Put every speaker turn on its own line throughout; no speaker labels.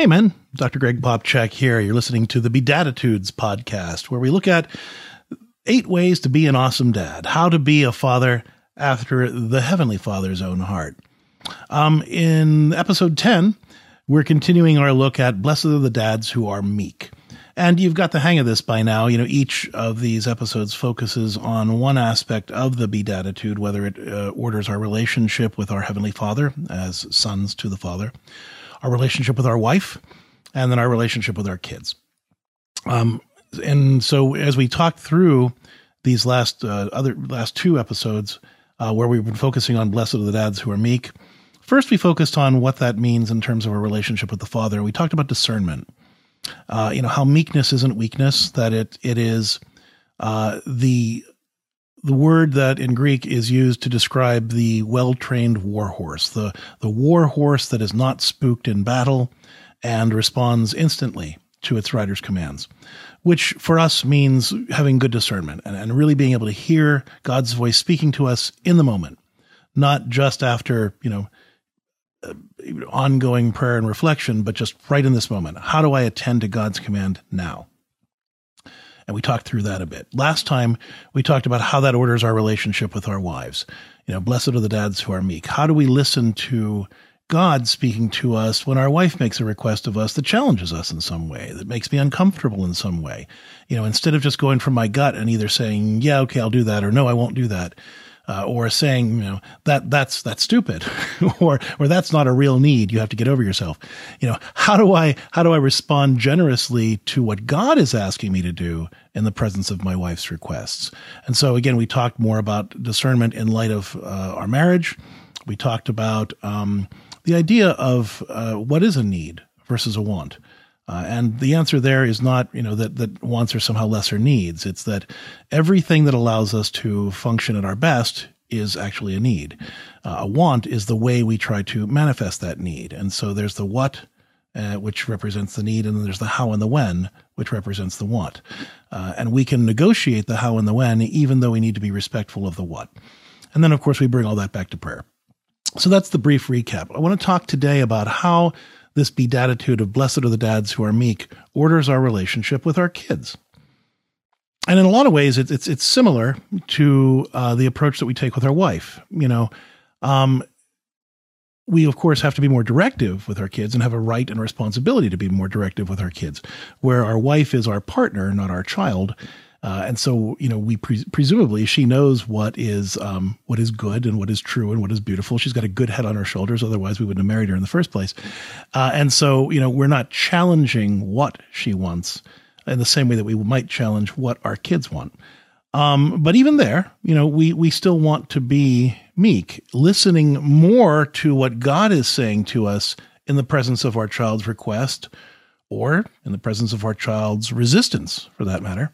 Hey, man. Dr. Greg Popcak here. You're listening to the BeDADitudes podcast, where we look at eight ways to be an awesome dad, how to be a father after the Heavenly Father's own heart. Um, in episode 10, we're continuing our look at Blessed are the dads who are meek. And you've got the hang of this by now. You know, each of these episodes focuses on one aspect of the Beatitude, whether it uh, orders our relationship with our Heavenly Father as sons to the Father, our relationship with our wife, and then our relationship with our kids. Um, and so as we talked through these last uh, other last two episodes, uh, where we've been focusing on blessed are the dads who are meek. First, we focused on what that means in terms of our relationship with the Father. We talked about discernment. Uh, you know how meekness isn't weakness; that it it is uh, the the word that in Greek is used to describe the well-trained war horse, the the war horse that is not spooked in battle and responds instantly to its rider's commands, which for us means having good discernment and, and really being able to hear God's voice speaking to us in the moment, not just after you know uh, ongoing prayer and reflection, but just right in this moment. How do I attend to God's command now? And we talked through that a bit. Last time, we talked about how that orders our relationship with our wives. You know, blessed are the dads who are meek. How do we listen to God speaking to us when our wife makes a request of us that challenges us in some way, that makes me uncomfortable in some way? You know, instead of just going from my gut and either saying, yeah, okay, I'll do that, or no, I won't do that uh, or saying, you know, that that's that's stupid, or or that's not a real need. You have to get over yourself. You know, how do I how do I respond generously to what God is asking me to do in the presence of my wife's requests? And so again, we talked more about discernment in light of uh, our marriage. We talked about um, the idea of uh, what is a need versus a want. Uh, and the answer there is not, you know, that, that wants are somehow lesser needs. It's that everything that allows us to function at our best is actually a need. Uh, a want is the way we try to manifest that need. And so there's the what, uh, which represents the need, and then there's the how and the when, which represents the want. Uh, and we can negotiate the how and the when, even though we need to be respectful of the what. And then, of course, we bring all that back to prayer. So that's the brief recap. I want to talk today about how this beatitude of blessed are the dads who are meek orders our relationship with our kids. And in a lot of ways, it's it's, it's similar to uh, the approach that we take with our wife. You know, um, we of course have to be more directive with our kids and have a right and responsibility to be more directive with our kids. Where our wife is our partner, not our child, uh, and so, you know, we pre- presumably she knows what is um, what is good and what is true and what is beautiful. She's got a good head on her shoulders. Otherwise, we wouldn't have married her in the first place. Uh, and so, you know, we're not challenging what she wants in the same way that we might challenge what our kids want. Um, but even there, you know, we we still want to be meek, listening more to what God is saying to us in the presence of our child's request, or in the presence of our child's resistance, for that matter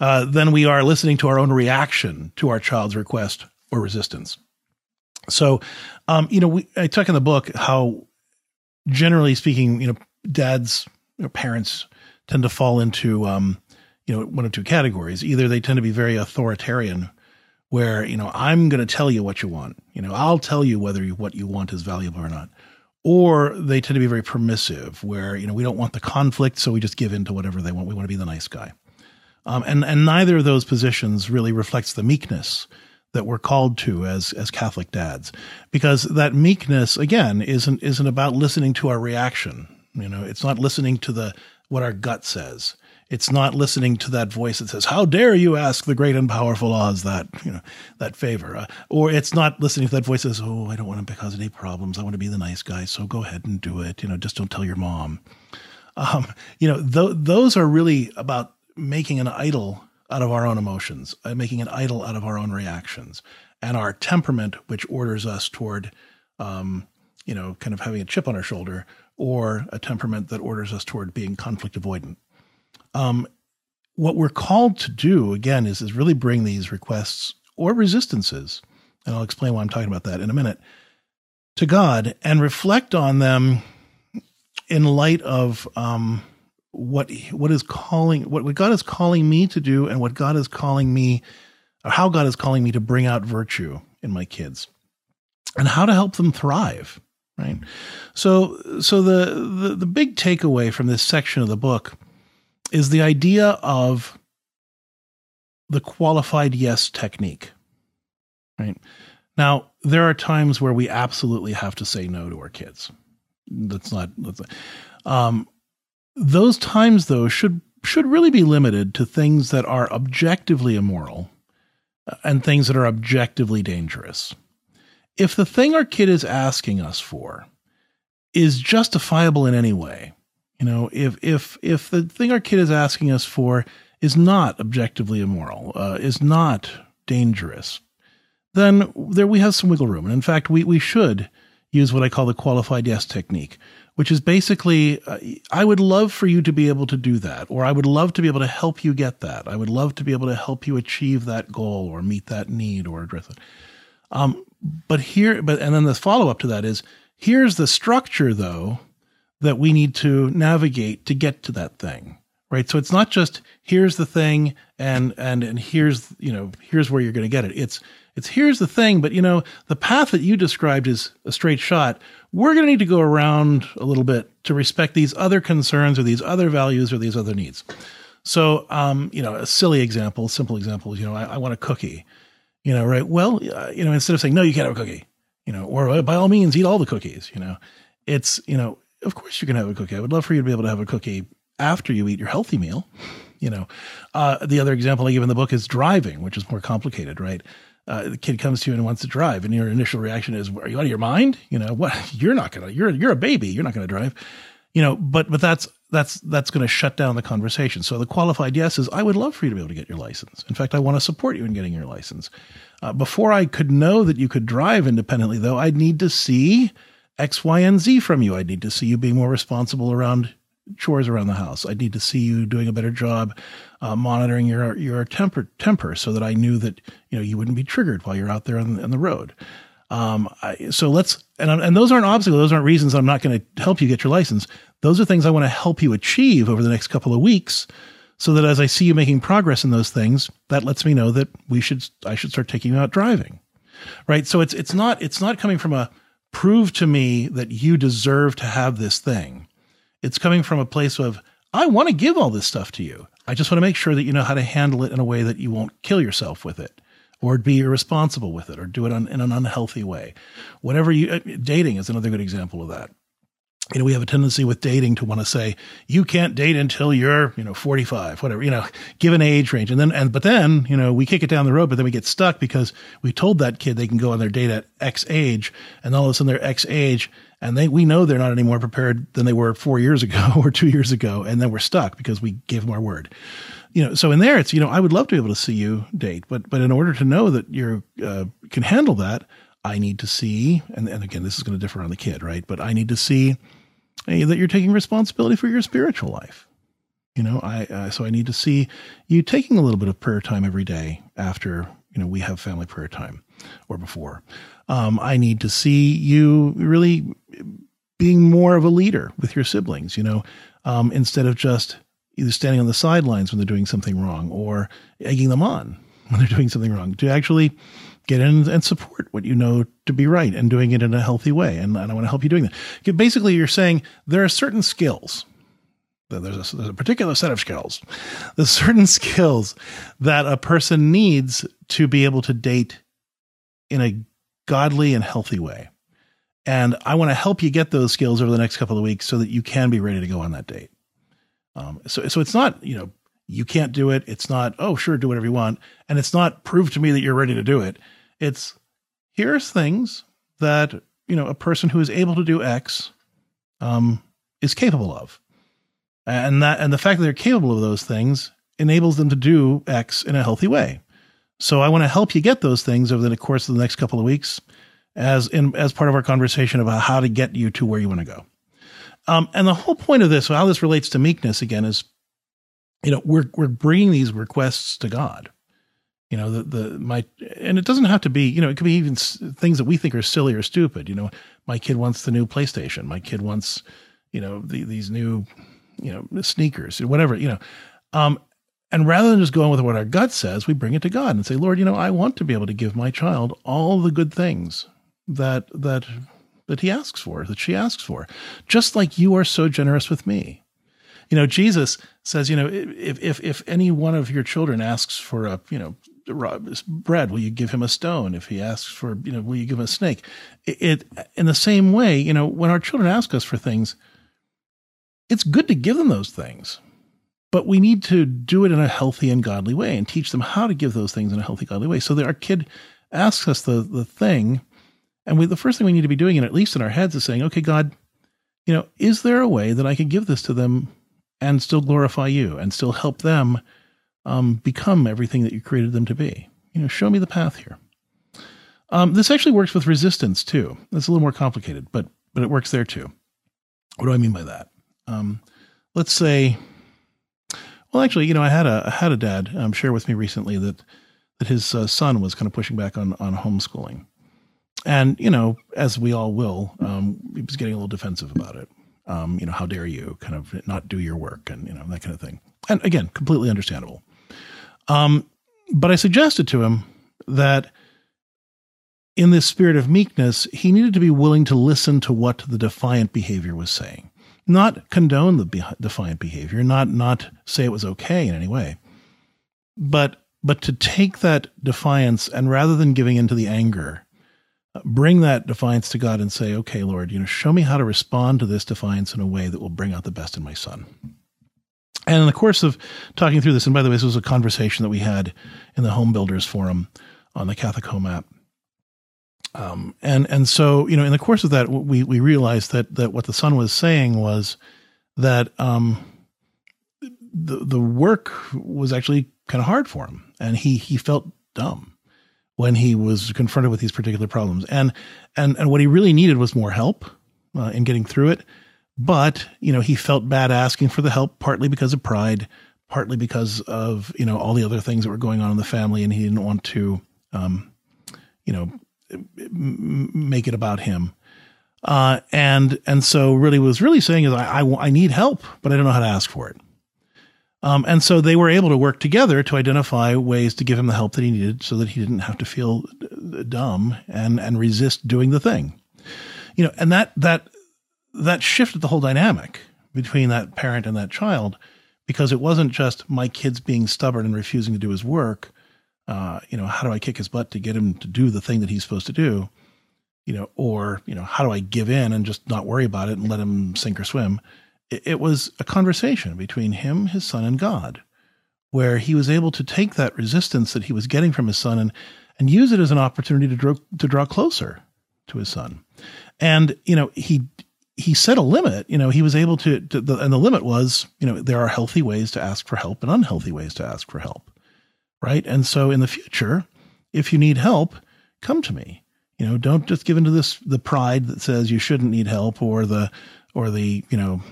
uh, than we are listening to our own reaction to our child's request or resistance. So, um, you know, we, I talk in the book how, generally speaking, you know, dads or parents tend to fall into, um, you know, one of two categories. Either they tend to be very authoritarian, where you know I'm going to tell you what you want. You know, I'll tell you whether you, what you want is valuable or not. Or they tend to be very permissive, where you know we don't want the conflict, so we just give in to whatever they want. We want to be the nice guy. Um, and, and neither of those positions really reflects the meekness that we're called to as, as Catholic dads. Because that meekness, again, isn't, isn't about listening to our reaction. You know, it's not listening to the, what our gut says. It's not listening to that voice that says, "How dare you ask the great and powerful Oz that you know that favor?" Uh, or it's not listening to that voice that says, "Oh, I don't want to cause any problems. I want to be the nice guy, so go ahead and do it. You know, just don't tell your mom." Um, you know, th- those are really about making an idol out of our own emotions, uh, making an idol out of our own reactions, and our temperament, which orders us toward, um, you know, kind of having a chip on our shoulder, or a temperament that orders us toward being conflict avoidant. Um, what we're called to do, again, is, is really bring these requests or resistances, and I'll explain why I'm talking about that in a minute, to God and reflect on them in light of um, what what is calling what, what God is calling me to do and what God is calling me or how God is calling me to bring out virtue in my kids and how to help them thrive right? So, so the, the, the big takeaway from this section of the book is the idea of the qualified yes technique, right? Now, there are times where we absolutely have to say no to our kids. That's not, that's not um, those times though should, should really be limited to things that are objectively immoral uh, and things that are objectively dangerous. If the thing our kid is asking us for is justifiable in any way, you know, if if if the thing our kid is asking us for is not objectively immoral, uh, is not dangerous, then there we have some wiggle room. And in fact, we we should use what I call the qualified yes technique, which is basically, uh, I would love for you to be able to do that, or I would love to be able to help you get that. I would love to be able to help you achieve that goal or meet that need or address it. Um, but here, but and then the follow up to that is here's the structure though that we need to navigate to get to that thing right so it's not just here's the thing and and and here's you know here's where you're going to get it it's it's here's the thing but you know the path that you described is a straight shot we're going to need to go around a little bit to respect these other concerns or these other values or these other needs so um you know a silly example simple example you know i, I want a cookie you know right well uh, you know instead of saying no you can't have a cookie you know or by all means eat all the cookies you know it's you know of course you can have a cookie. I would love for you to be able to have a cookie after you eat your healthy meal. You know, uh, the other example I give in the book is driving, which is more complicated, right? Uh, the kid comes to you and wants to drive, and your initial reaction is, "Are you out of your mind? You know what? You're not gonna. You're you're a baby. You're not gonna drive." You know, but but that's that's that's going to shut down the conversation. So the qualified yes is, I would love for you to be able to get your license. In fact, I want to support you in getting your license. Uh, before I could know that you could drive independently, though, I'd need to see X, Y, and Z from you. I'd need to see you being more responsible around chores around the house. I need to see you doing a better job uh, monitoring your your temper temper, so that I knew that you know you wouldn't be triggered while you're out there on, on the road. Um, I, so let's and and those aren't obstacles. Those aren't reasons I'm not going to help you get your license. Those are things I want to help you achieve over the next couple of weeks, so that as I see you making progress in those things, that lets me know that we should I should start taking you out driving, right? So it's it's not it's not coming from a prove to me that you deserve to have this thing. It's coming from a place of, I want to give all this stuff to you. I just want to make sure that you know how to handle it in a way that you won't kill yourself with it or be irresponsible with it or do it on, in an unhealthy way. Whatever you, uh, dating is another good example of that you know, we have a tendency with dating to want to say, you can't date until you're, you know, 45, whatever, you know, give an age range. And then, and, but then, you know, we kick it down the road, but then we get stuck because we told that kid they can go on their date at X age and all of a sudden they're X age and they, we know they're not any more prepared than they were four years ago or two years ago. And then we're stuck because we gave them our word. You know, so in there, it's, you know, I would love to be able to see you date, but, but in order to know that you're, uh, can handle that, I need to see, and, and again, this is going to differ on the kid, right? But I need to see, that you're taking responsibility for your spiritual life. You know, I uh, so I need to see you taking a little bit of prayer time every day after you know we have family prayer time or before. Um, I need to see you really being more of a leader with your siblings. You know, um, instead of just either standing on the sidelines when they're doing something wrong or egging them on when they're doing something wrong. To actually get in and support what you know to be right and doing it in a healthy way. And, and I want to help you doing that. Basically, you're saying there are certain skills. There's a, there's a particular set of skills. There's certain skills that a person needs to be able to date in a godly and healthy way. And I want to help you get those skills over the next couple of weeks so that you can be ready to go on that date. Um, so, so it's not, you know, you can't do it. It's not, oh, sure, do whatever you want. And it's not prove to me that you're ready to do it. It's here's things that, you know, a person who is able to do X um, is capable of. And that and the fact that they're capable of those things enables them to do X in a healthy way. So I want to help you get those things over the course of the next couple of weeks as in as part of our conversation about how to get you to where you want to go. Um, and the whole point of this, how this relates to meekness again, is you know we're we're bringing these requests to God. You know the the my and it doesn't have to be you know it could be even things that we think are silly or stupid. You know my kid wants the new playstation. My kid wants you know the, these new you know sneakers whatever you know. Um and rather than just going with what our gut says we bring it to god and say lord you know i want to be able to give my child all the good things that that that he asks for, that she asks for, just like you are so generous with me. You know, Jesus says, you know, if, if, if any one of your children asks for a, you know, bread, will you give him a stone? If he asks for, you know, will you give him a snake? It, it in the same way, you know, when our children ask us for things, it's good to give them those things, but we need to do it in a healthy and godly way and teach them how to give those things in a healthy, godly way. So that our kid asks us the the thing, and we, the first thing we need to be doing, and at least in our heads, is saying, "Okay, God, you know, is there a way that I could give this to them and still glorify you and still help them um, become everything that you created them to be? You know, show me the path here." Um, this actually works with resistance too. It's a little more complicated, but but it works there too. What do I mean by that? Um, let's say, well, actually, you know, I had a I had a dad um, share with me recently that that his uh, son was kind of pushing back on on homeschooling, and you know, as we all will, um, he was getting a little defensive about it. Um, you know, how dare you kind of not do your work and you know that kind of thing. And again, completely understandable. Um, but I suggested to him that in this spirit of meekness, he needed to be willing to listen to what the defiant behavior was saying, not condone the defiant behavior, not not say it was okay in any way, but but to take that defiance and rather than giving into the anger, bring that defiance to God and say, okay, Lord, you know, show me how to respond to this defiance in a way that will bring out the best in my son. And in the course of talking through this, and by the way, this was a conversation that we had in the Home Builders Forum on the Catholic Home app. Um, and and so you know, in the course of that, we we realized that that what the son was saying was that um, the the work was actually kind of hard for him, and he he felt dumb when he was confronted with these particular problems, and and and what he really needed was more help uh, in getting through it. But you know, he felt bad asking for the help, partly because of pride, partly because of you know all the other things that were going on in the family, and he didn't want to, um, you know, make it about him. Uh, and and so really what was really saying is I, I, I need help, but I don't know how to ask for it. Um, and so they were able to work together to identify ways to give him the help that he needed so that he didn't have to feel dumb and, and resist doing the thing. You know, and that, that, that shifted the whole dynamic between that parent and that child because it wasn't just my kid's being stubborn and refusing to do his work. Uh, you know, how do I kick his butt to get him to do the thing that he's supposed to do? You know, or, you know, how do I give in and just not worry about it and let him sink or swim? it was a conversation between him, his son, and God, where he was able to take that resistance that he was getting from his son and and use it as an opportunity to draw to draw closer to his son. And you know, he he set a limit. You know, he was able to, to the, and the limit was, you know, there are healthy ways to ask for help and unhealthy ways to ask for help, right? And so, in the future, if you need help, come to me. You know, don't just give into this the pride that says you shouldn't need help or the or the you know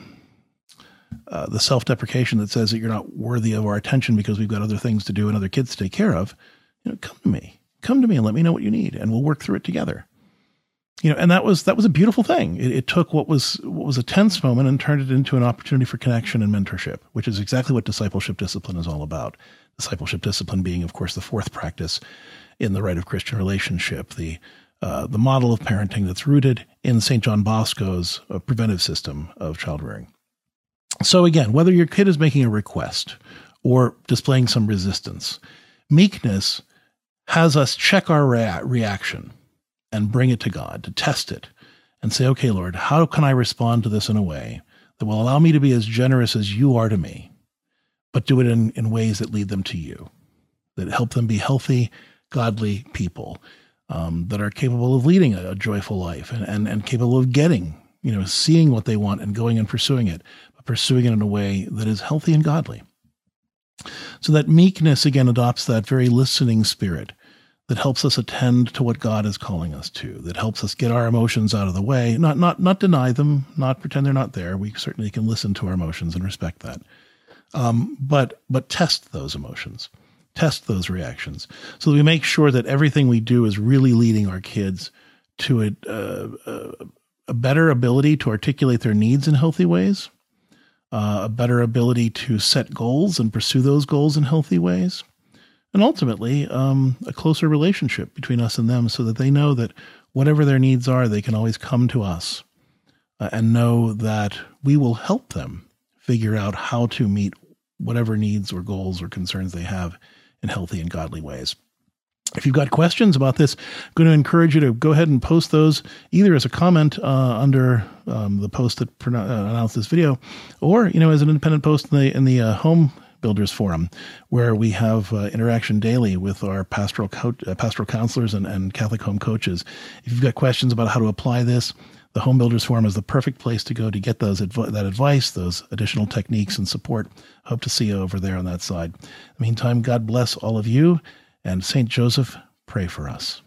uh, the self deprecation that says that you're not worthy of our attention because we've got other things to do and other kids to take care of, you know, come to me, come to me and let me know what you need, and we'll work through it together. You know, and that was that was a beautiful thing. It, it took what was what was a tense moment and turned it into an opportunity for connection and mentorship, which is exactly what discipleship discipline is all about. Discipleship discipline being, of course, the fourth practice in the rite of Christian relationship, the uh, the model of parenting that's rooted in St. John Bosco's uh, preventive system of child rearing. So again, whether your kid is making a request or displaying some resistance, meekness has us check our rea- reaction and bring it to God to test it and say, okay, Lord, how can I respond to this in a way that will allow me to be as generous as you are to me, but do it in, in ways that lead them to you, that help them be healthy, godly people um, that are capable of leading a, a joyful life and, and, and capable of getting, you know, seeing what they want and going and pursuing it, but pursuing it in a way that is healthy and godly. So that meekness again adopts that very listening spirit that helps us attend to what God is calling us to, that helps us get our emotions out of the way, not not not deny them, not pretend they're not there. We certainly can listen to our emotions and respect that, um, but but test those emotions, test those reactions, so that we make sure that everything we do is really leading our kids to a, a, a better ability to articulate their needs in healthy ways, uh, a better ability to set goals and pursue those goals in healthy ways, and ultimately um, a closer relationship between us and them so that they know that whatever their needs are, they can always come to us uh, and know that we will help them figure out how to meet whatever needs or goals or concerns they have in healthy and godly ways. If you've got questions about this, I'm going to encourage you to go ahead and post those either as a comment uh, under um, the post that uh, announced this video, or you know as an independent post in the in the uh, home builders forum, where we have uh, interaction daily with our pastoral coach, uh, pastoral counselors and, and Catholic home coaches. If you've got questions about how to apply this, the home builders forum is the perfect place to go to get those that advice, those additional techniques and support. Hope to see you over there on that side. In the meantime, God bless all of you and Saint Joseph, pray for us.